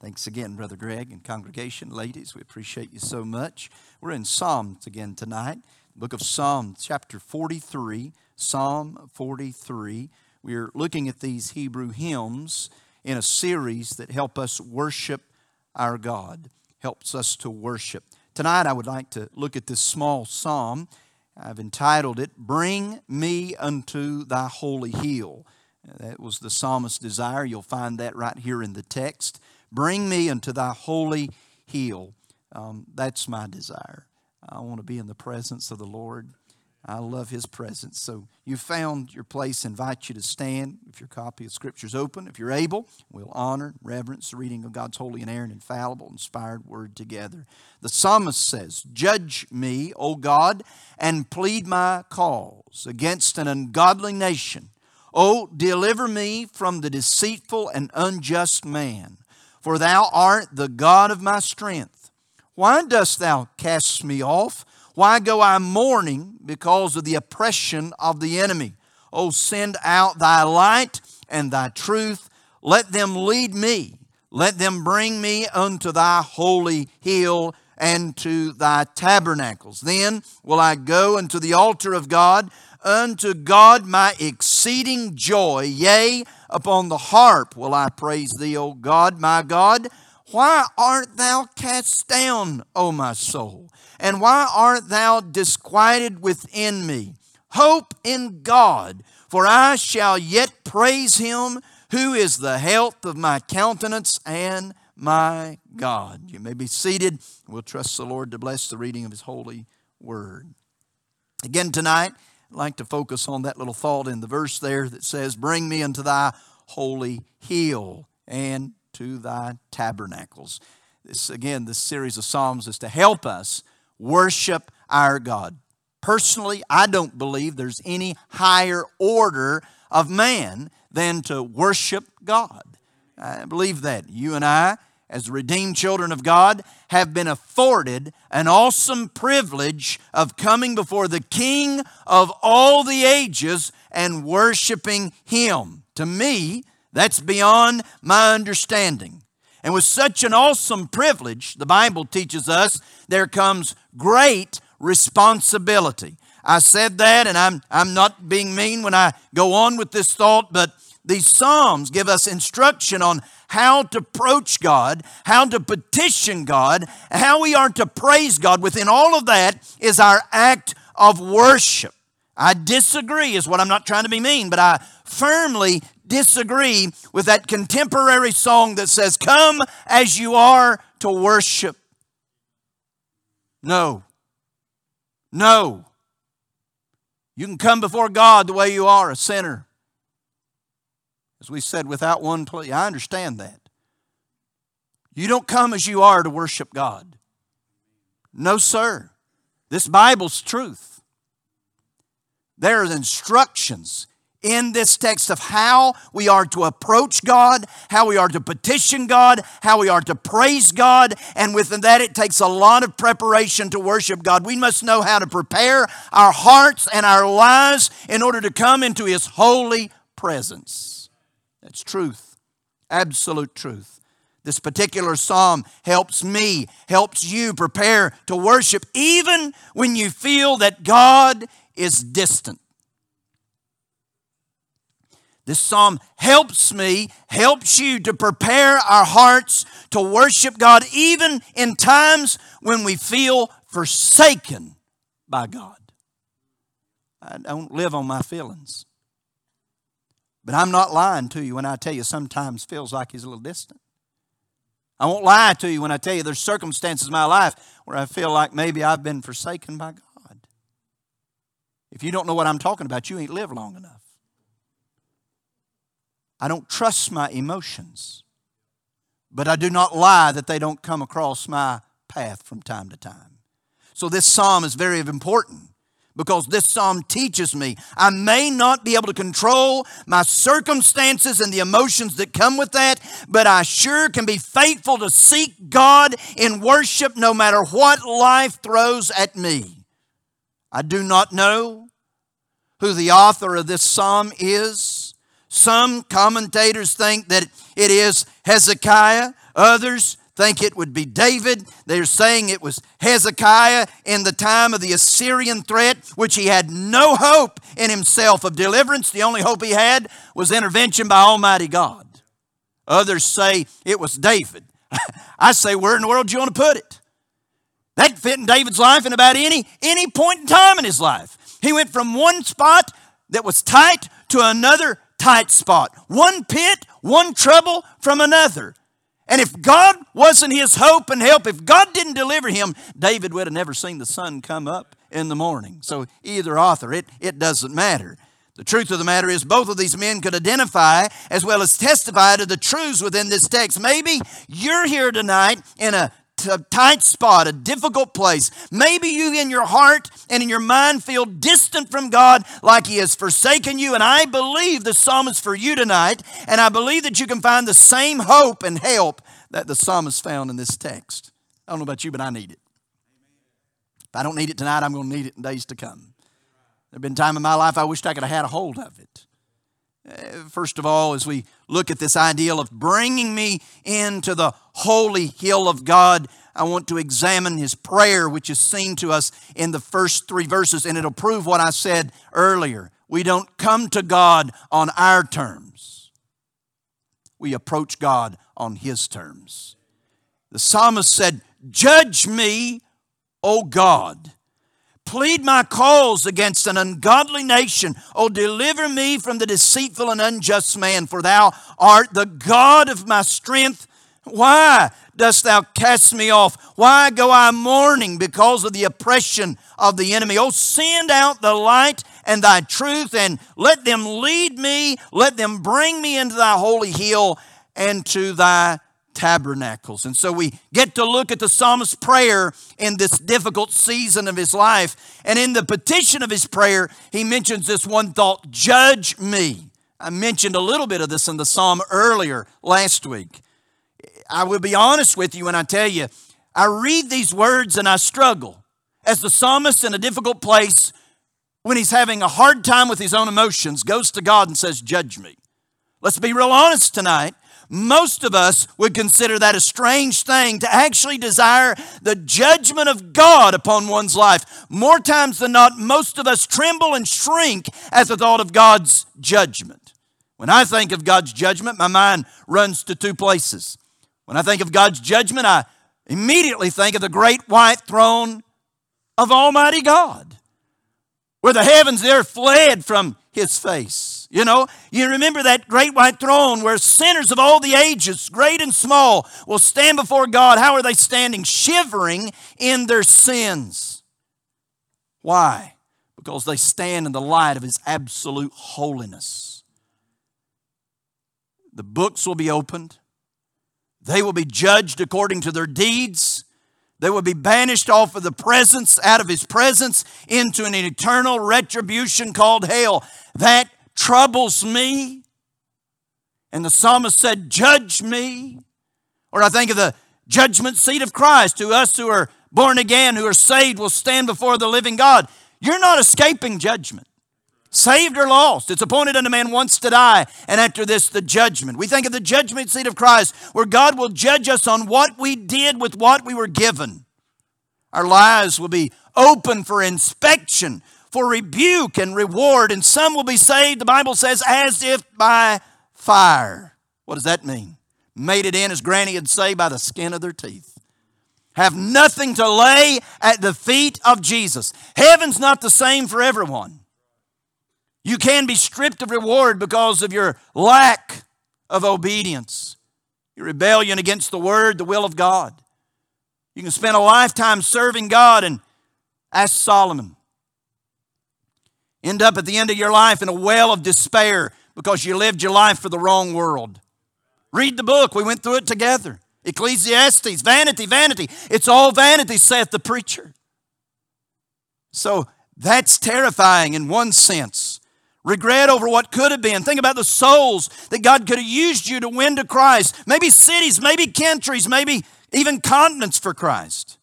Thanks again, Brother Greg and congregation. Ladies, we appreciate you so much. We're in Psalms again tonight. Book of Psalms, chapter 43. Psalm 43. We're looking at these Hebrew hymns in a series that help us worship our God, helps us to worship. Tonight, I would like to look at this small psalm. I've entitled it, Bring Me Unto Thy Holy Hill. That was the psalmist's desire. You'll find that right here in the text. Bring me unto thy holy hill. Um, that's my desire. I want to be in the presence of the Lord. I love his presence. So you found your place. invite you to stand. If your copy of Scripture is open, if you're able, we'll honor, reverence the reading of God's holy, inerrant, infallible, inspired word together. The psalmist says, Judge me, O God, and plead my cause against an ungodly nation. O deliver me from the deceitful and unjust man for thou art the God of my strength. Why dost thou cast me off? Why go I mourning because of the oppression of the enemy? O send out thy light and thy truth. Let them lead me. Let them bring me unto thy holy hill and to thy tabernacles. Then will I go unto the altar of God, unto God my exceeding joy. Yea, Upon the harp will I praise thee, O God, my God. Why art thou cast down, O my soul? And why art thou disquieted within me? Hope in God, for I shall yet praise him who is the health of my countenance and my God. You may be seated. We'll trust the Lord to bless the reading of his holy word. Again tonight, I'd like to focus on that little thought in the verse there that says, Bring me into thy holy hill and to thy tabernacles. This, again, this series of Psalms is to help us worship our God. Personally, I don't believe there's any higher order of man than to worship God. I believe that. You and I as redeemed children of God, have been afforded an awesome privilege of coming before the King of all the ages and worshiping Him. To me, that's beyond my understanding. And with such an awesome privilege, the Bible teaches us there comes great responsibility. I said that, and I'm, I'm not being mean when I go on with this thought, but these Psalms give us instruction on how to approach God, how to petition God, how we are to praise God. Within all of that is our act of worship. I disagree, is what I'm not trying to be mean, but I firmly disagree with that contemporary song that says, Come as you are to worship. No. No. You can come before God the way you are, a sinner. As we said, without one plea. I understand that. You don't come as you are to worship God. No, sir. This Bible's truth. There are instructions in this text of how we are to approach God, how we are to petition God, how we are to praise God, and within that it takes a lot of preparation to worship God. We must know how to prepare our hearts and our lives in order to come into His holy presence. That's truth, absolute truth. This particular psalm helps me, helps you prepare to worship even when you feel that God is distant. This psalm helps me, helps you to prepare our hearts to worship God even in times when we feel forsaken by God. I don't live on my feelings. But I'm not lying to you when I tell you sometimes feels like he's a little distant. I won't lie to you when I tell you there's circumstances in my life where I feel like maybe I've been forsaken by God. If you don't know what I'm talking about, you ain't lived long enough. I don't trust my emotions, but I do not lie that they don't come across my path from time to time. So this psalm is very important because this psalm teaches me I may not be able to control my circumstances and the emotions that come with that, but I sure can be faithful to seek God in worship no matter what life throws at me. I do not know who the author of this psalm is. Some commentators think that it is Hezekiah Others think it would be David. They're saying it was Hezekiah in the time of the Assyrian threat, which he had no hope in himself of deliverance. The only hope he had was intervention by Almighty God. Others say it was David. I say, where in the world do you want to put it? That fit in David's life in about any, any point in time in his life. He went from one spot that was tight to another tight spot. One pit, one trouble from another. And if God wasn't his hope and help, if God didn't deliver him, David would have never seen the sun come up in the morning. So either author, it, it doesn't matter. The truth of the matter is, both of these men could identify as well as testify to the truths within this text. Maybe you're here tonight in a a tight spot, a difficult place. Maybe you in your heart and in your mind feel distant from God like He has forsaken you. And I believe the psalmist for you tonight, and I believe that you can find the same hope and help that the psalmist found in this text. I don't know about you, but I need it. If I don't need it tonight, I'm going to need it in days to come. There have been times in my life I wished I could have had a hold of it. Uh, first of all, as we look at this ideal of bringing me into the holy hill of God, I want to examine his prayer, which is seen to us in the first three verses, and it'll prove what I said earlier. We don't come to God on our terms, we approach God on his terms. The psalmist said, Judge me, O God plead my cause against an ungodly nation. Oh, deliver me from the deceitful and unjust man, for thou art the God of my strength. Why dost thou cast me off? Why go I mourning because of the oppression of the enemy? Oh, send out the light and thy truth, and let them lead me, let them bring me into thy holy hill and to thy tabernacles. And so we get to look at the psalmist's prayer in this difficult season of his life. And in the petition of his prayer, he mentions this one thought Judge me. I mentioned a little bit of this in the psalm earlier last week. I will be honest with you when I tell you, I read these words and I struggle. As the psalmist in a difficult place, when he's having a hard time with his own emotions, goes to God and says, Judge me. Let's be real honest tonight. Most of us would consider that a strange thing to actually desire the judgment of God upon one's life. More times than not, most of us tremble and shrink at the thought of God's judgment. When I think of God's judgment, my mind runs to two places. When I think of God's judgment, I immediately think of the great white throne of Almighty God, where the heavens there fled from His face. You know, you remember that great white throne where sinners of all the ages, great and small, will stand before God. How are they standing? Shivering in their sins. Why? Because they stand in the light of His absolute holiness. The books will be opened, they will be judged according to their deeds. They will be banished off of the presence, out of his presence, into an eternal retribution called hell. That troubles me. And the psalmist said, Judge me. Or I think of the judgment seat of Christ, who us who are born again, who are saved, will stand before the living God. You're not escaping judgment. Saved or lost, it's appointed unto man once to die, and after this, the judgment. We think of the judgment seat of Christ, where God will judge us on what we did with what we were given. Our lives will be open for inspection for rebuke and reward, and some will be saved, the Bible says, as if by fire. What does that mean? Made it in, as Granny would say, by the skin of their teeth. Have nothing to lay at the feet of Jesus. Heaven's not the same for everyone. You can be stripped of reward because of your lack of obedience, your rebellion against the Word, the will of God. You can spend a lifetime serving God and ask Solomon, End up at the end of your life in a well of despair because you lived your life for the wrong world. Read the book, we went through it together. Ecclesiastes, vanity, vanity. It's all vanity, saith the preacher. So that's terrifying in one sense. Regret over what could have been. Think about the souls that God could have used you to win to Christ. Maybe cities, maybe countries, maybe even continents for Christ.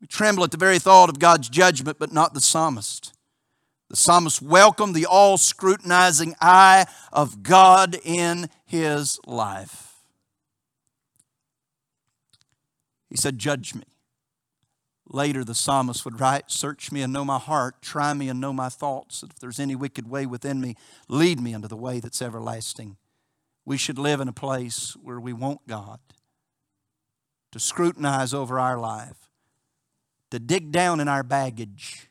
We tremble at the very thought of God's judgment, but not the psalmist. The psalmist welcomed the all scrutinizing eye of God in his life. He said, Judge me. Later, the psalmist would write, Search me and know my heart, try me and know my thoughts. If there's any wicked way within me, lead me into the way that's everlasting. We should live in a place where we want God to scrutinize over our life, to dig down in our baggage,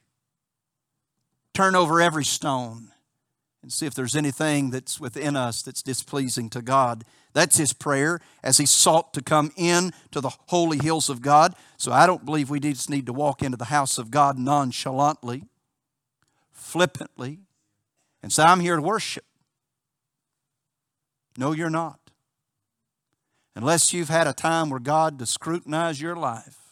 turn over every stone, and see if there's anything that's within us that's displeasing to God. That's his prayer as he sought to come in to the holy hills of God. So I don't believe we just need to walk into the house of God nonchalantly, flippantly, and say, I'm here to worship. No, you're not. Unless you've had a time where God to scrutinize your life,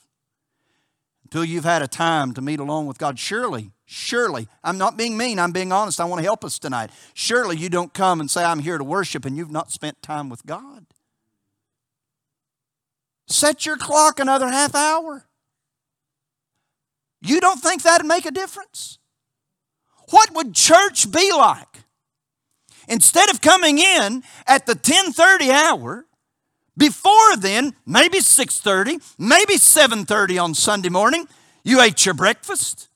until you've had a time to meet alone with God, surely, surely, I'm not being mean, I'm being honest. I want to help us tonight. Surely you don't come and say, I'm here to worship, and you've not spent time with God. Set your clock another half hour. You don't think that'd make a difference? What would church be like? Instead of coming in at the 1030 hour, before then, maybe 6:30, maybe 7:30 on Sunday morning, you ate your breakfast.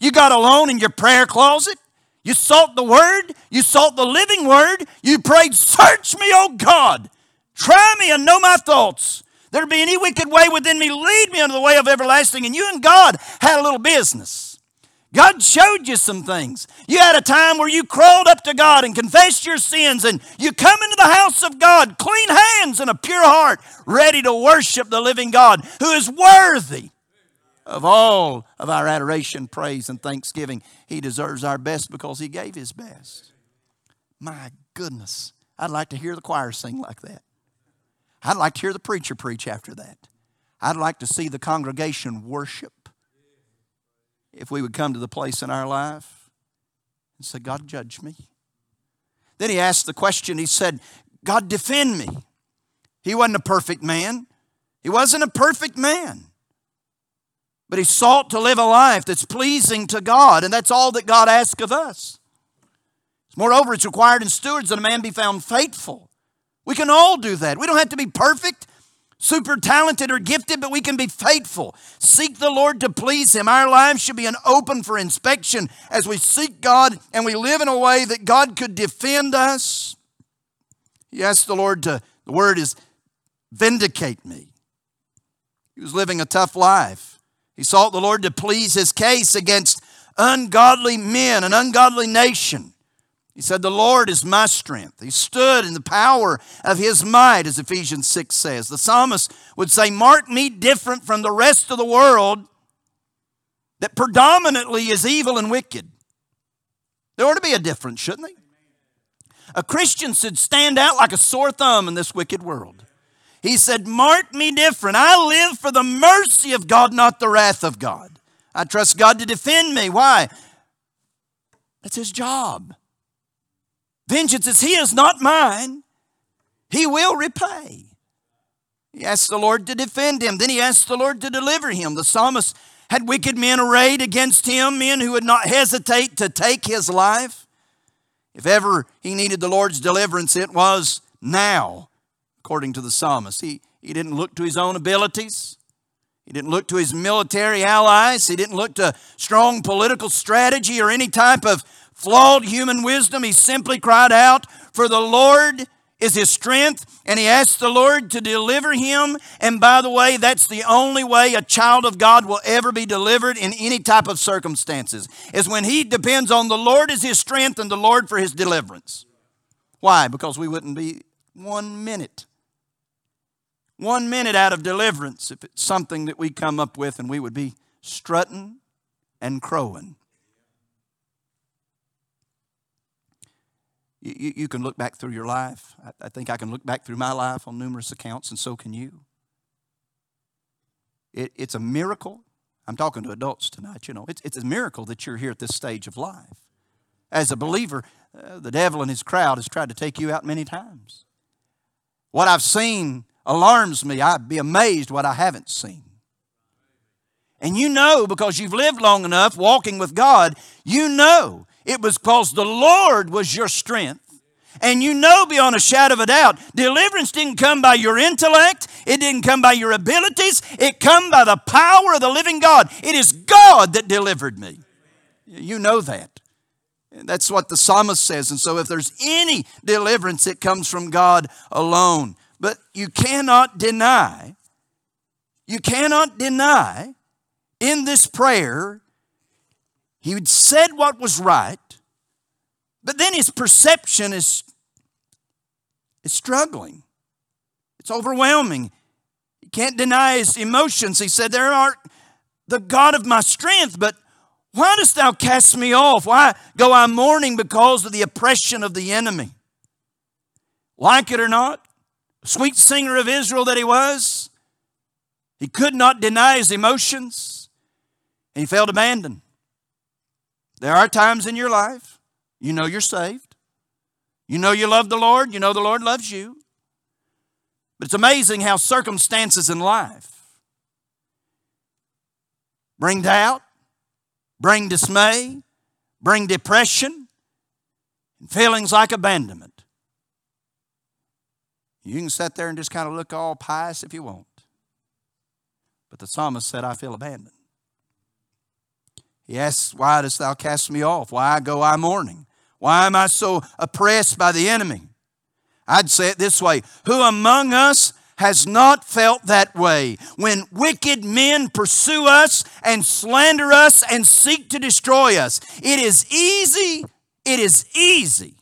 You got alone in your prayer closet. You sought the word, you sought the living word, you prayed, "Search me, O God. Try me and know my thoughts. There be any wicked way within me, lead me unto the way of everlasting." And you and God had a little business. God showed you some things. You had a time where you crawled up to God and confessed your sins, and you come into the house of God, clean hands and a pure heart, ready to worship the living God who is worthy of all of our adoration, praise, and thanksgiving. He deserves our best because He gave His best. My goodness, I'd like to hear the choir sing like that. I'd like to hear the preacher preach after that. I'd like to see the congregation worship if we would come to the place in our life and say, God, judge me. Then he asked the question, he said, God, defend me. He wasn't a perfect man. He wasn't a perfect man. But he sought to live a life that's pleasing to God, and that's all that God asks of us. Moreover, it's required in stewards that a man be found faithful. We can all do that. We don't have to be perfect super talented or gifted, but we can be faithful. Seek the Lord to please Him. Our lives should be an open for inspection as we seek God and we live in a way that God could defend us. He asked the Lord to, the word is vindicate me. He was living a tough life. He sought the Lord to please his case against ungodly men, an ungodly nation. He said, The Lord is my strength. He stood in the power of his might, as Ephesians 6 says. The psalmist would say, Mark me different from the rest of the world that predominantly is evil and wicked. There ought to be a difference, shouldn't they? A Christian should stand out like a sore thumb in this wicked world. He said, Mark me different. I live for the mercy of God, not the wrath of God. I trust God to defend me. Why? That's his job. Vengeance is his, not mine. He will repay. He asked the Lord to defend him. Then he asked the Lord to deliver him. The psalmist had wicked men arrayed against him, men who would not hesitate to take his life. If ever he needed the Lord's deliverance, it was now, according to the psalmist. He, he didn't look to his own abilities. He didn't look to his military allies. He didn't look to strong political strategy or any type of flawed human wisdom, he simply cried out, For the Lord is his strength, and he asked the Lord to deliver him. And by the way, that's the only way a child of God will ever be delivered in any type of circumstances, is when he depends on the Lord as his strength and the Lord for his deliverance. Why? Because we wouldn't be one minute, one minute out of deliverance if it's something that we come up with and we would be strutting and crowing. You, you can look back through your life. I, I think I can look back through my life on numerous accounts, and so can you. It, it's a miracle. I'm talking to adults tonight, you know. It's, it's a miracle that you're here at this stage of life. As a believer, uh, the devil and his crowd has tried to take you out many times. What I've seen alarms me. I'd be amazed what I haven't seen. And you know, because you've lived long enough walking with God, you know it was because the Lord was your strength. And you know beyond a shadow of a doubt, deliverance didn't come by your intellect. It didn't come by your abilities. It come by the power of the living God. It is God that delivered me. You know that. That's what the psalmist says. And so if there's any deliverance, it comes from God alone. But you cannot deny, you cannot deny in this prayer, he had said what was right, but then his perception is, is struggling. It's overwhelming. He can't deny his emotions. He said, There art the God of my strength, but why dost thou cast me off? Why go I mourning because of the oppression of the enemy? Like it or not, sweet singer of Israel that he was, he could not deny his emotions, and he felt abandoned. There are times in your life you know you're saved. You know you love the Lord. You know the Lord loves you. But it's amazing how circumstances in life bring doubt, bring dismay, bring depression, and feelings like abandonment. You can sit there and just kind of look all pious if you want. But the psalmist said, I feel abandoned. Asks, Why dost thou cast me off? Why go I mourning? Why am I so oppressed by the enemy? I'd say it this way Who among us has not felt that way when wicked men pursue us and slander us and seek to destroy us? It is easy, it is easy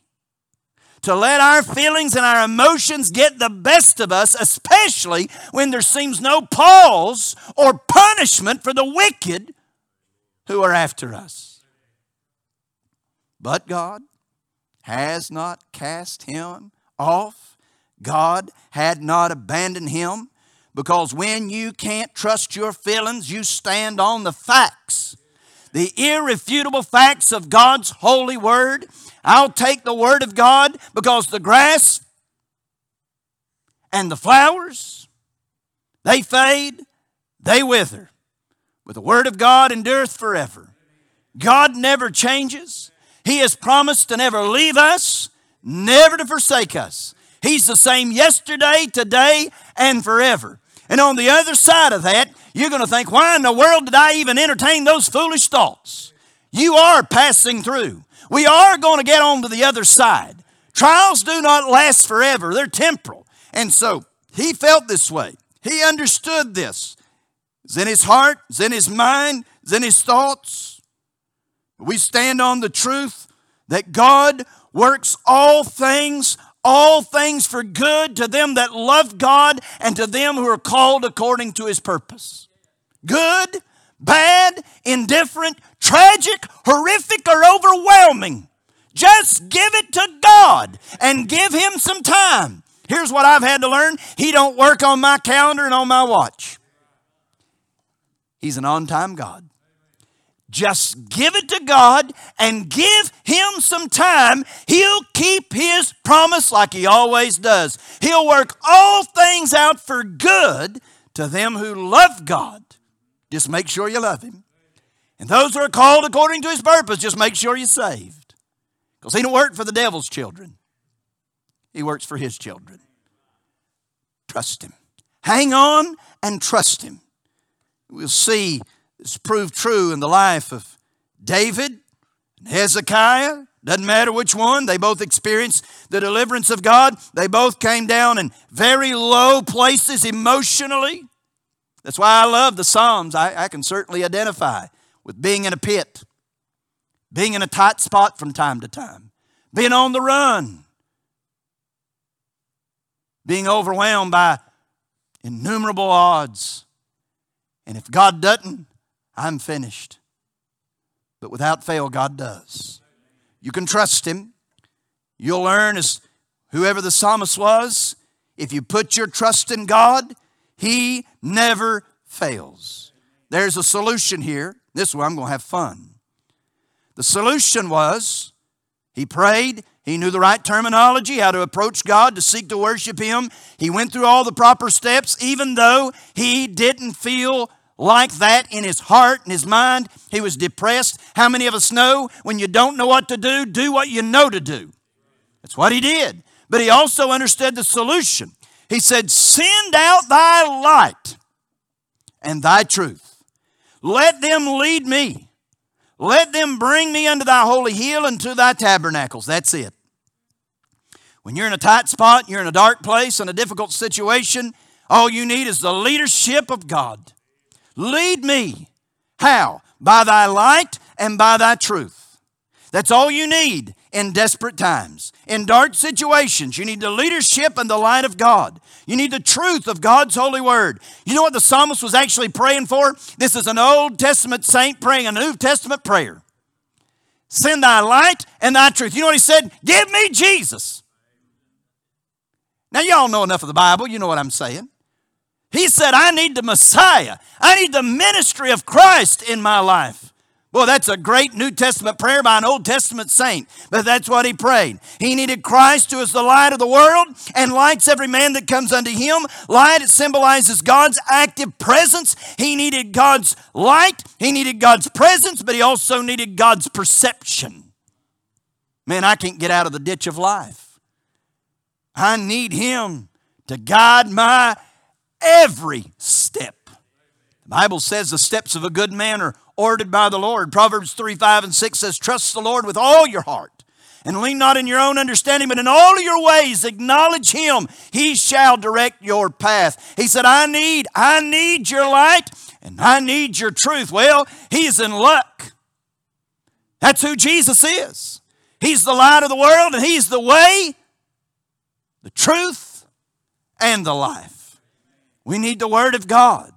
to let our feelings and our emotions get the best of us, especially when there seems no pause or punishment for the wicked who are after us. But God, has not cast him off. God had not abandoned him because when you can't trust your feelings, you stand on the facts, the irrefutable facts of God's holy word. I'll take the word of God because the grass and the flowers, they fade, they wither. But the word of God endureth forever. God never changes. He has promised to never leave us, never to forsake us. He's the same yesterday, today, and forever. And on the other side of that, you're going to think, why in the world did I even entertain those foolish thoughts? You are passing through. We are going to get on to the other side. Trials do not last forever, they're temporal. And so he felt this way. He understood this. It's in his heart, it's in his mind, it's in his thoughts. We stand on the truth that God works all things, all things for good to them that love God and to them who are called according to his purpose. Good, bad, indifferent, tragic, horrific, or overwhelming. Just give it to God and give him some time. Here's what I've had to learn. He don't work on my calendar and on my watch. He's an on-time God. Just give it to God and give Him some time. He'll keep His promise like He always does. He'll work all things out for good to them who love God. Just make sure you love Him. And those who are called according to His purpose, just make sure you're saved. Because He don't work for the devil's children, He works for His children. Trust Him. Hang on and trust Him. We'll see it's proved true in the life of David and Hezekiah. Doesn't matter which one, they both experienced the deliverance of God. They both came down in very low places emotionally. That's why I love the Psalms. I, I can certainly identify with being in a pit, being in a tight spot from time to time, being on the run, being overwhelmed by innumerable odds. And if God doesn't, I'm finished. But without fail, God does. You can trust Him. You'll learn as whoever the psalmist was, if you put your trust in God, He never fails. There's a solution here. This way I'm going to have fun. The solution was he prayed, he knew the right terminology, how to approach God, to seek to worship Him. He went through all the proper steps, even though he didn't feel like that in his heart and his mind. He was depressed. How many of us know when you don't know what to do, do what you know to do? That's what he did. But he also understood the solution. He said, Send out thy light and thy truth. Let them lead me. Let them bring me unto thy holy hill and to thy tabernacles. That's it. When you're in a tight spot, you're in a dark place, in a difficult situation, all you need is the leadership of God. Lead me. How? By thy light and by thy truth. That's all you need in desperate times. In dark situations, you need the leadership and the light of God. You need the truth of God's holy word. You know what the psalmist was actually praying for? This is an Old Testament saint praying a New Testament prayer. Send thy light and thy truth. You know what he said? Give me Jesus. Now, y'all know enough of the Bible. You know what I'm saying. He said, I need the Messiah. I need the ministry of Christ in my life. Boy, that's a great New Testament prayer by an Old Testament saint, but that's what he prayed. He needed Christ, who is the light of the world and lights every man that comes unto him. Light, it symbolizes God's active presence. He needed God's light, he needed God's presence, but he also needed God's perception. Man, I can't get out of the ditch of life. I need him to guide my every step. The Bible says the steps of a good man are ordered by the Lord. Proverbs 3 5 and 6 says, Trust the Lord with all your heart and lean not in your own understanding, but in all your ways acknowledge him. He shall direct your path. He said, I need, I need your light and I need your truth. Well, he's in luck. That's who Jesus is. He's the light of the world and he's the way, the truth, and the life. We need the Word of God.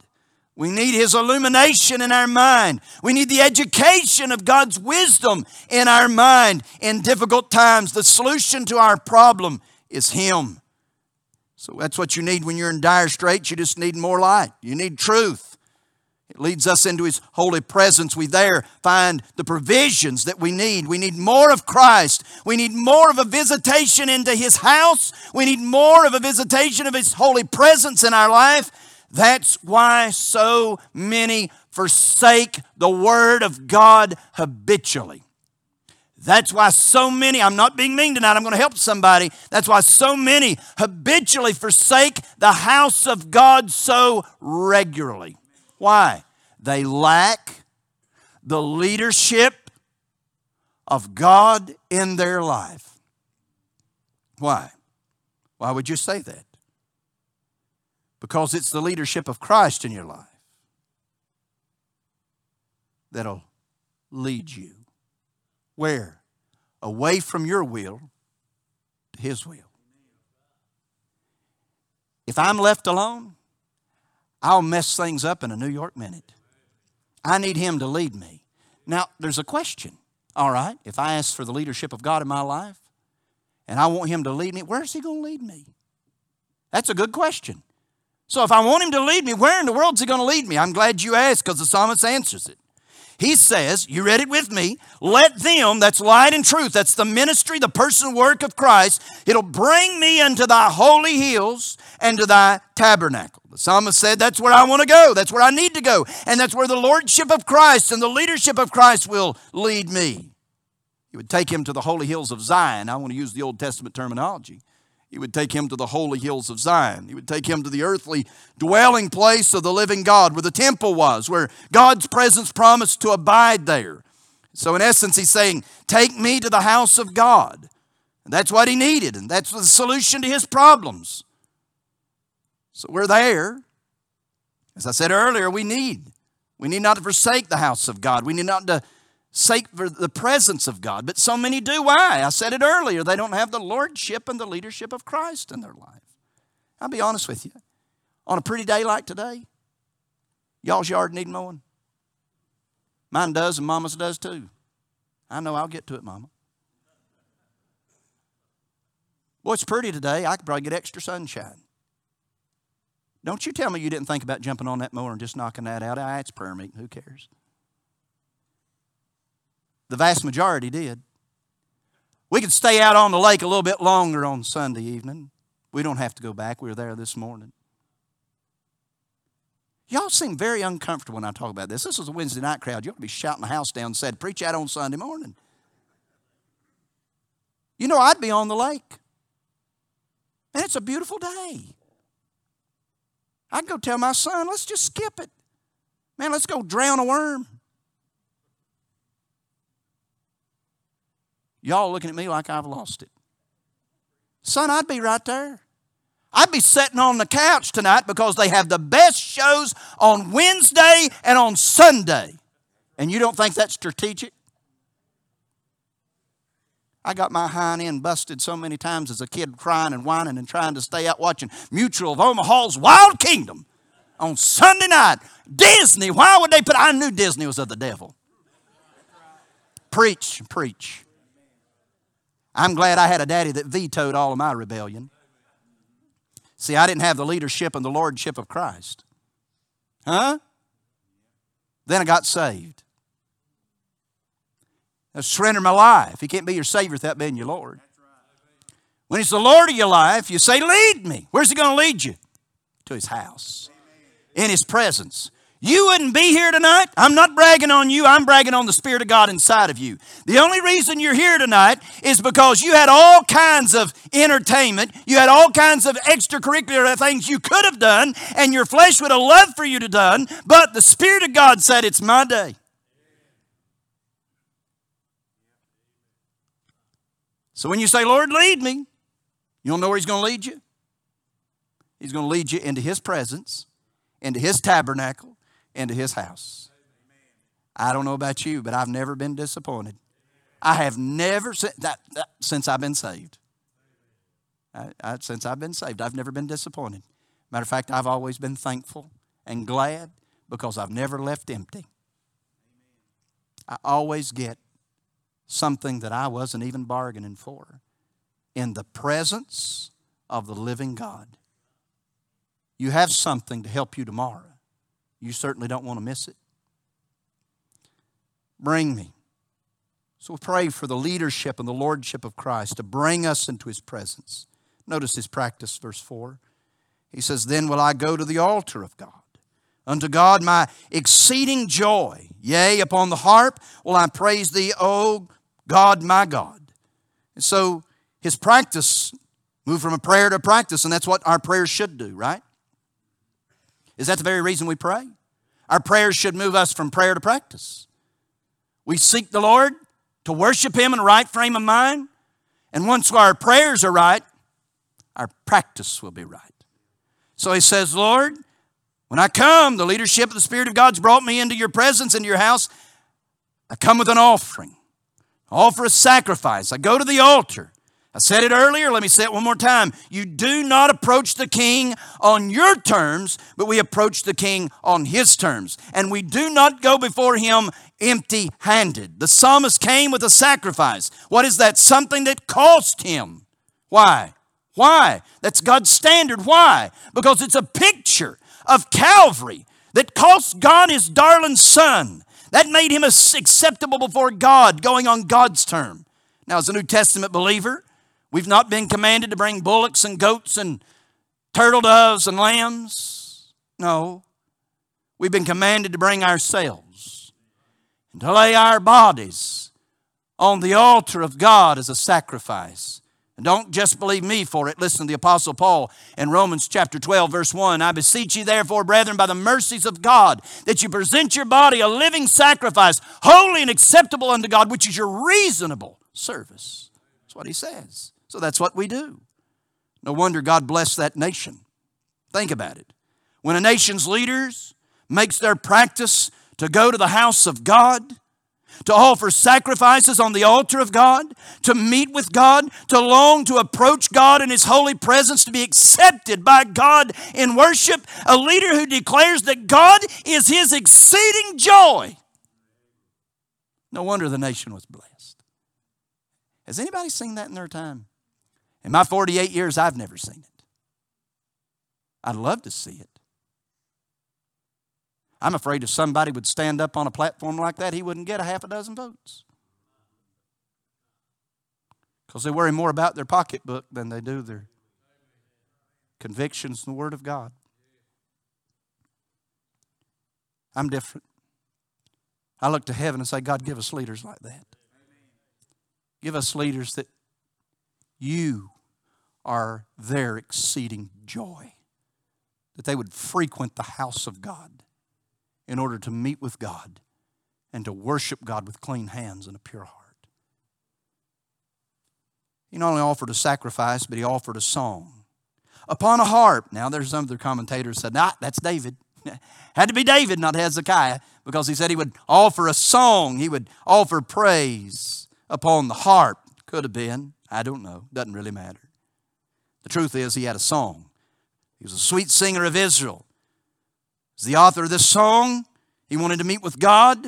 We need His illumination in our mind. We need the education of God's wisdom in our mind in difficult times. The solution to our problem is Him. So that's what you need when you're in dire straits. You just need more light. You need truth. It leads us into His holy presence. We there find the provisions that we need. We need more of Christ. We need more of a visitation into His house. We need more of a visitation of His holy presence in our life. That's why so many forsake the Word of God habitually. That's why so many, I'm not being mean tonight, I'm going to help somebody. That's why so many habitually forsake the house of God so regularly. Why? They lack the leadership of God in their life. Why? Why would you say that? because it's the leadership of Christ in your life that'll lead you. Where? Away from your will to His will. If I'm left alone, I'll mess things up in a New York minute. I need Him to lead me. Now, there's a question. All right, if I ask for the leadership of God in my life and I want Him to lead me, where's He going to lead me? That's a good question. So if I want him to lead me, where in the world is he going to lead me? I'm glad you asked because the psalmist answers it. He says, You read it with me, let them, that's light and truth, that's the ministry, the person work of Christ, it'll bring me unto thy holy hills and to thy tabernacle. The psalmist said, That's where I want to go, that's where I need to go, and that's where the lordship of Christ and the leadership of Christ will lead me. He would take him to the holy hills of Zion. I want to use the Old Testament terminology. He would take him to the holy hills of Zion. He would take him to the earthly dwelling place of the living God, where the temple was, where God's presence promised to abide there. So, in essence, he's saying, Take me to the house of God. And that's what he needed, and that's the solution to his problems. So, we're there. As I said earlier, we need. We need not to forsake the house of God. We need not to sake for the presence of God. But so many do. Why? I said it earlier. They don't have the lordship and the leadership of Christ in their life. I'll be honest with you. On a pretty day like today, y'all's yard need mowing. Mine does, and Mama's does too. I know I'll get to it, Mama. Well, it's pretty today. I could probably get extra sunshine. Don't you tell me you didn't think about jumping on that mower and just knocking that out. Ah, it's prayer meeting. Who cares? The vast majority did. We could stay out on the lake a little bit longer on Sunday evening. We don't have to go back. We were there this morning. Y'all seem very uncomfortable when I talk about this. This is a Wednesday night crowd. You ought to be shouting the house down and said, Preach out on Sunday morning. You know, I'd be on the lake. And it's a beautiful day. I'd go tell my son, let's just skip it. Man, let's go drown a worm. Y'all looking at me like I've lost it. Son, I'd be right there. I'd be sitting on the couch tonight because they have the best shows on Wednesday and on Sunday. And you don't think that's strategic? I got my hind end busted so many times as a kid crying and whining and trying to stay out watching Mutual of Omaha's Wild Kingdom on Sunday night. Disney, why would they put I knew Disney was of the devil. Preach, preach. I'm glad I had a daddy that vetoed all of my rebellion. See, I didn't have the leadership and the lordship of Christ. Huh? Then I got saved. I surrendered my life. He can't be your Savior without being your Lord. When He's the Lord of your life, you say, Lead me. Where's He going to lead you? To His house, in His presence. You wouldn't be here tonight. I'm not bragging on you, I'm bragging on the Spirit of God inside of you. The only reason you're here tonight is because you had all kinds of entertainment, you had all kinds of extracurricular things you could have done, and your flesh would have loved for you to done, but the Spirit of God said, It's my day. So when you say, Lord, lead me, you don't know where He's going to lead you? He's going to lead you into His presence, into His tabernacle, into His house. I don't know about you, but I've never been disappointed. I have never, that, that since I've been saved. I, I, since I've been saved, I've never been disappointed. Matter of fact, I've always been thankful and glad because I've never left empty. I always get something that I wasn't even bargaining for in the presence of the living God. You have something to help you tomorrow. You certainly don't want to miss it. Bring me. So pray for the leadership and the lordship of Christ to bring us into his presence. Notice his practice, verse 4. He says, Then will I go to the altar of God. Unto God my exceeding joy. Yea, upon the harp will I praise thee, O God, my God. And so his practice moved from a prayer to a practice, and that's what our prayers should do, right? Is that the very reason we pray? Our prayers should move us from prayer to practice. We seek the Lord to worship Him in a right frame of mind, and once our prayers are right, our practice will be right. So he says, Lord, when I come, the leadership of the Spirit of God's brought me into your presence, into your house. I come with an offering I offer a sacrifice. I go to the altar. I said it earlier, let me say it one more time. You do not approach the king on your terms, but we approach the king on his terms. And we do not go before him empty handed. The psalmist came with a sacrifice. What is that? Something that cost him. Why? Why? That's God's standard. Why? Because it's a picture of Calvary that cost God his darling son. That made him acceptable before God, going on God's term. Now, as a New Testament believer, we've not been commanded to bring bullocks and goats and turtle doves and lambs. No. We've been commanded to bring ourselves and to lay our bodies on the altar of God as a sacrifice. And don't just believe me for it. Listen to the Apostle Paul in Romans chapter 12, verse 1. I beseech you, therefore, brethren, by the mercies of God, that you present your body a living sacrifice, holy and acceptable unto God, which is your reasonable service. That's what he says. So that's what we do. No wonder God blessed that nation. Think about it. When a nation's leaders makes their practice to go to the house of God, to offer sacrifices on the altar of God, to meet with God, to long to approach God in His holy presence, to be accepted by God in worship. A leader who declares that God is his exceeding joy. No wonder the nation was blessed. Has anybody seen that in their time? In my 48 years, I've never seen it. I'd love to see it. I'm afraid if somebody would stand up on a platform like that, he wouldn't get a half a dozen votes. Because they worry more about their pocketbook than they do their convictions in the Word of God. I'm different. I look to heaven and say, God, give us leaders like that. Give us leaders that you are their exceeding joy. that they would frequent the house of God in order to meet with God and to worship God with clean hands and a pure heart. He not only offered a sacrifice, but he offered a song. Upon a harp. Now, there's some other commentators said, nah, that's David. Had to be David, not Hezekiah, because he said he would offer a song, he would offer praise upon the harp. Could have been. I don't know. Doesn't really matter. The truth is, he had a song. He was a sweet singer of Israel. He's the author of this song. He wanted to meet with God.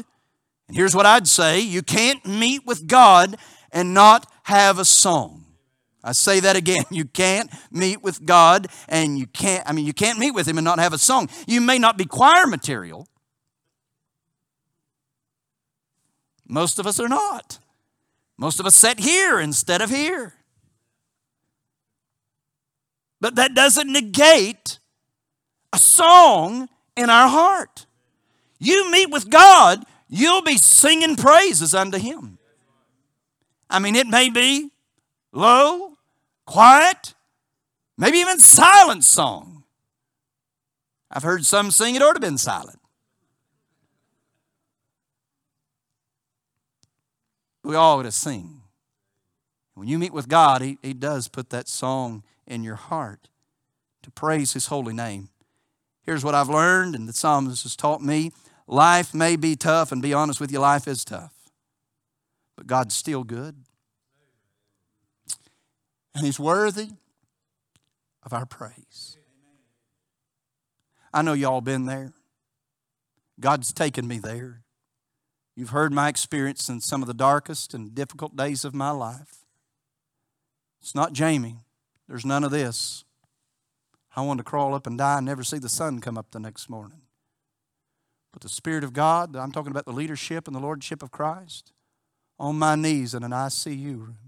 And here's what I'd say you can't meet with God and not have a song. I say that again. You can't meet with God and you can't, I mean, you can't meet with Him and not have a song. You may not be choir material. Most of us are not. Most of us sit here instead of here. But that doesn't negate a song in our heart. You meet with God, you'll be singing praises unto Him. I mean, it may be low, quiet, maybe even silent song. I've heard some sing it ought to have been silent. We all ought to sing. When you meet with God, he, he does put that song in your heart to praise His holy name. Here's what I've learned, and the psalmist has taught me life may be tough, and be honest with you, life is tough. But God's still good. And He's worthy of our praise. I know y'all been there. God's taken me there. You've heard my experience in some of the darkest and difficult days of my life. It's not Jamie. There's none of this. I wanted to crawl up and die and never see the sun come up the next morning. But the Spirit of God, I'm talking about the leadership and the Lordship of Christ, on my knees in an ICU room,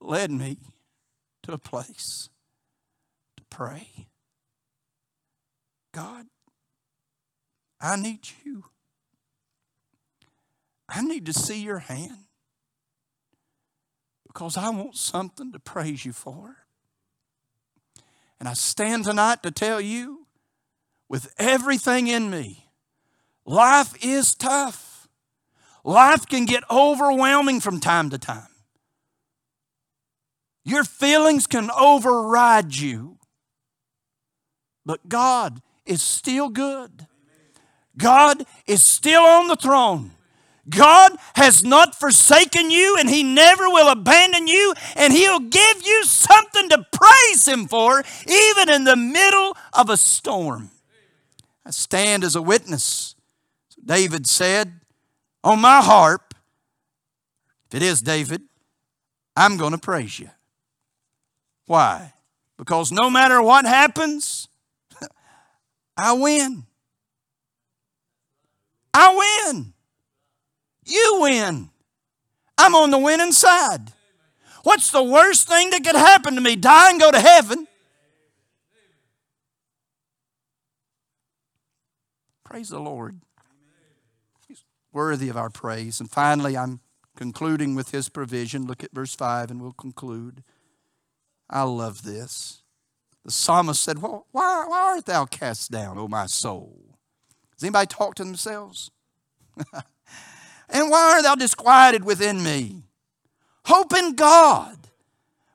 led me to a place to pray. God, I need you. I need to see your hand because I want something to praise you for. And I stand tonight to tell you, with everything in me, life is tough. Life can get overwhelming from time to time. Your feelings can override you. But God is still good. God is still on the throne. God has not forsaken you and He never will abandon you, and He'll give you something to praise Him for, even in the middle of a storm. I stand as a witness. David said, On my harp, if it is David, I'm going to praise you. Why? Because no matter what happens, I win. I win. You win. I'm on the winning side. What's the worst thing that could happen to me? Die and go to heaven. Praise the Lord. He's worthy of our praise. And finally, I'm concluding with his provision. Look at verse 5 and we'll conclude. I love this. The psalmist said, well, why, why art thou cast down, O my soul? Does anybody talk to themselves? And why art thou disquieted within me? Hope in God,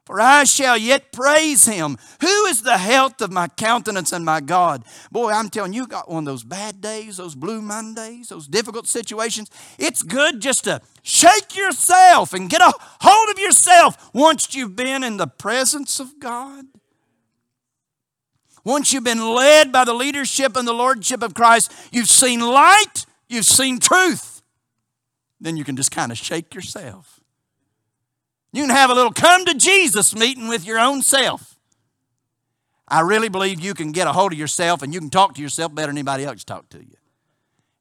for I shall yet praise him. Who is the health of my countenance and my God? Boy, I'm telling you, got one of those bad days, those blue Mondays, those difficult situations. It's good just to shake yourself and get a hold of yourself once you've been in the presence of God. Once you've been led by the leadership and the lordship of Christ, you've seen light, you've seen truth then you can just kind of shake yourself. You can have a little come to Jesus meeting with your own self. I really believe you can get a hold of yourself and you can talk to yourself better than anybody else talk to you.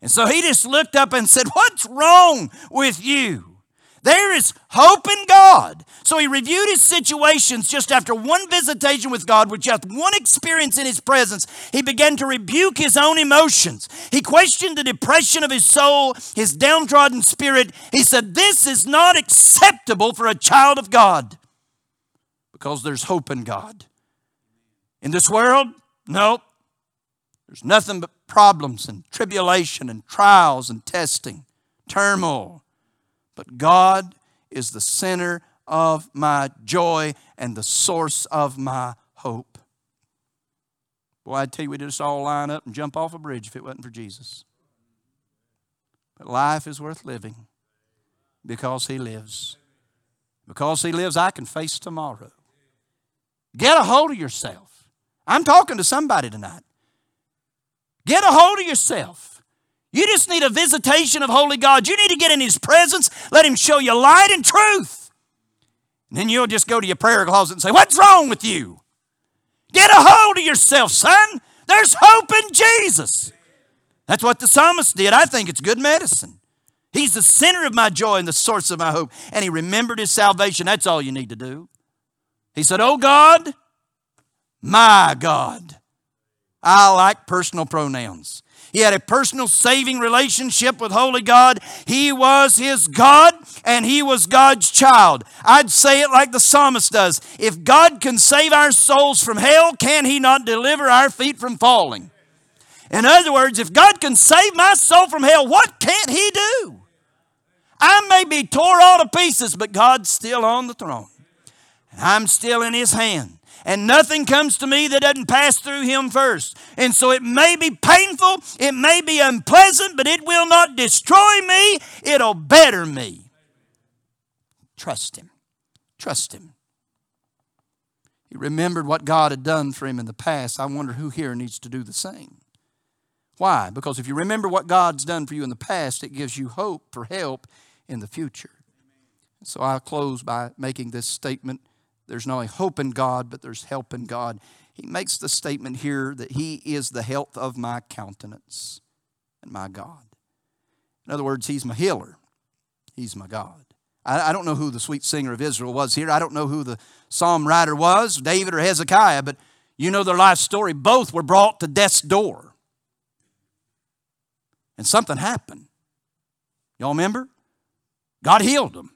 And so he just looked up and said, What's wrong with you? There is hope in God. So he reviewed his situations just after one visitation with God, with just one experience in his presence. He began to rebuke his own emotions. He questioned the depression of his soul, his downtrodden spirit. He said, This is not acceptable for a child of God because there's hope in God. In this world, nope. There's nothing but problems and tribulation and trials and testing, turmoil. But God is the center of my joy and the source of my hope. Boy, I'd tell you, we'd just all line up and jump off a bridge if it wasn't for Jesus. But life is worth living because He lives. Because He lives, I can face tomorrow. Get a hold of yourself. I'm talking to somebody tonight. Get a hold of yourself. You just need a visitation of Holy God. You need to get in His presence. Let Him show you light and truth. And then you'll just go to your prayer closet and say, What's wrong with you? Get a hold of yourself, son. There's hope in Jesus. That's what the psalmist did. I think it's good medicine. He's the center of my joy and the source of my hope. And he remembered his salvation. That's all you need to do. He said, Oh God, my God. I like personal pronouns. He had a personal saving relationship with Holy God. He was his God and he was God's child. I'd say it like the psalmist does. If God can save our souls from hell, can he not deliver our feet from falling? In other words, if God can save my soul from hell, what can't he do? I may be tore all to pieces, but God's still on the throne. And I'm still in his hand and nothing comes to me that doesn't pass through him first. And so it may be painful, it may be unpleasant, but it will not destroy me, it'll better me. Trust him. Trust him. He remembered what God had done for him in the past. I wonder who here needs to do the same. Why? Because if you remember what God's done for you in the past, it gives you hope for help in the future. So I'll close by making this statement there's not only hope in God, but there's help in God. He makes the statement here that He is the health of my countenance and my God. In other words, He's my healer, He's my God. I, I don't know who the sweet singer of Israel was here. I don't know who the psalm writer was, David or Hezekiah, but you know their life story. Both were brought to death's door. And something happened. Y'all remember? God healed them.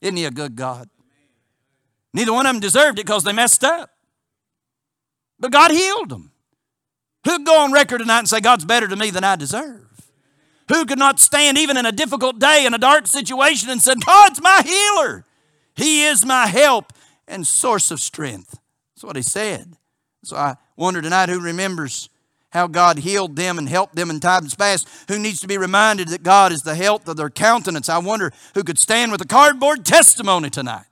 Isn't He a good God? Neither one of them deserved it because they messed up. But God healed them. Who'd go on record tonight and say, God's better to me than I deserve? Who could not stand even in a difficult day, in a dark situation, and said, God's my healer? He is my help and source of strength. That's what he said. So I wonder tonight who remembers how God healed them and helped them in times past, who needs to be reminded that God is the health of their countenance. I wonder who could stand with a cardboard testimony tonight.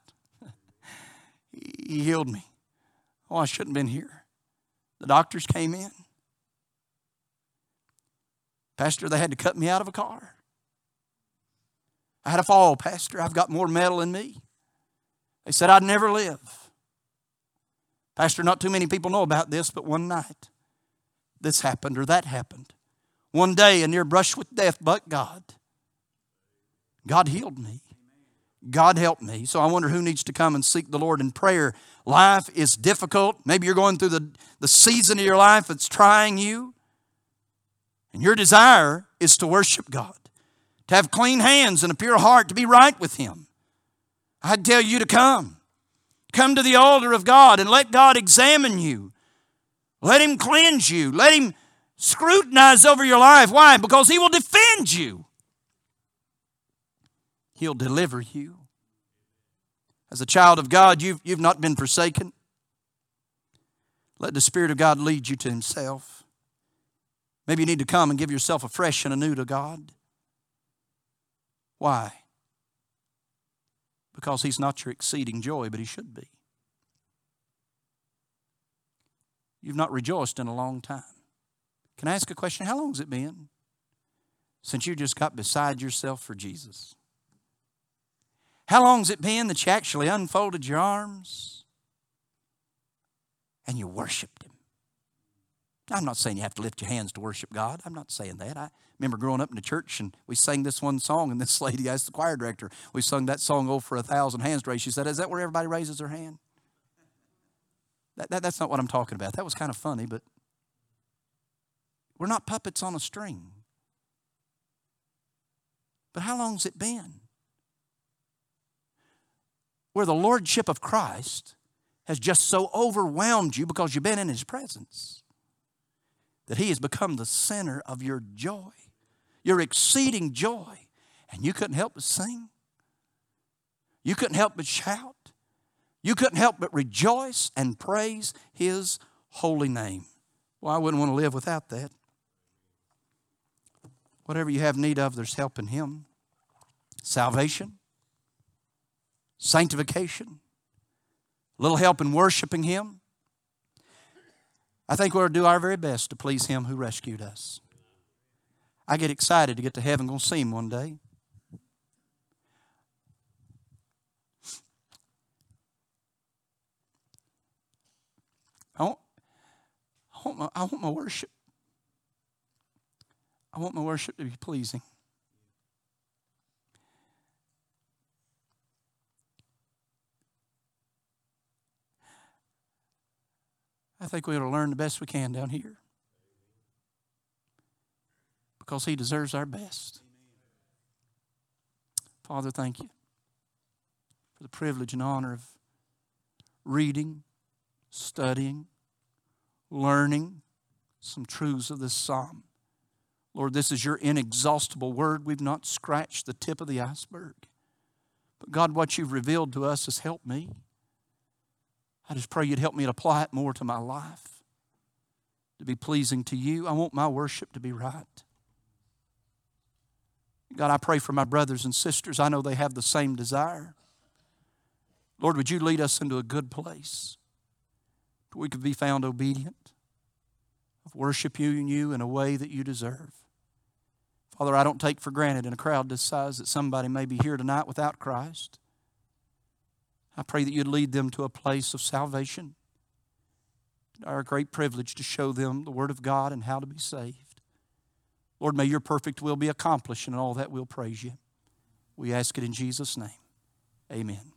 He healed me. Oh, I shouldn't have been here. The doctors came in. Pastor, they had to cut me out of a car. I had a fall, Pastor. I've got more metal in me. They said I'd never live. Pastor, not too many people know about this, but one night this happened or that happened. One day, a near brush with death, but God. God healed me. God help me. So I wonder who needs to come and seek the Lord in prayer. Life is difficult. Maybe you're going through the, the season of your life that's trying you. And your desire is to worship God, to have clean hands and a pure heart, to be right with Him. I'd tell you to come. Come to the altar of God and let God examine you. Let Him cleanse you. Let Him scrutinize over your life. Why? Because He will defend you. He'll deliver you. As a child of God, you've, you've not been forsaken. Let the Spirit of God lead you to Himself. Maybe you need to come and give yourself afresh and anew to God. Why? Because He's not your exceeding joy, but He should be. You've not rejoiced in a long time. Can I ask a question? How long has it been since you just got beside yourself for Jesus? How long's it been that you actually unfolded your arms and you worshiped Him? I'm not saying you have to lift your hands to worship God. I'm not saying that. I remember growing up in the church and we sang this one song, and this lady asked the choir director, we sung that song over a thousand hands raised. She said, Is that where everybody raises their hand? That, that, that's not what I'm talking about. That was kind of funny, but we're not puppets on a string. But how long's it been? Where the Lordship of Christ has just so overwhelmed you because you've been in His presence that He has become the center of your joy, your exceeding joy. And you couldn't help but sing. You couldn't help but shout. You couldn't help but rejoice and praise His holy name. Well, I wouldn't want to live without that. Whatever you have need of, there's help in Him. Salvation, sanctification, a little help in worshiping Him. I think we'll do our very best to please Him who rescued us. I get excited to get to heaven, going to see Him one day. I want, I want, my, I want my worship. I want my worship to be pleasing. I think we ought to learn the best we can down here. Because He deserves our best. Father, thank you for the privilege and honor of reading, studying, learning some truths of this psalm. Lord, this is your inexhaustible word. We've not scratched the tip of the iceberg. But God, what you've revealed to us has helped me. I just pray you'd help me to apply it more to my life, to be pleasing to you. I want my worship to be right. God, I pray for my brothers and sisters. I know they have the same desire. Lord, would you lead us into a good place where we could be found obedient, worship you and you in a way that you deserve. Father, I don't take for granted in a crowd this size that somebody may be here tonight without Christ. I pray that you'd lead them to a place of salvation. Our great privilege to show them the Word of God and how to be saved. Lord, may your perfect will be accomplished, and all that we'll praise you. We ask it in Jesus' name. Amen.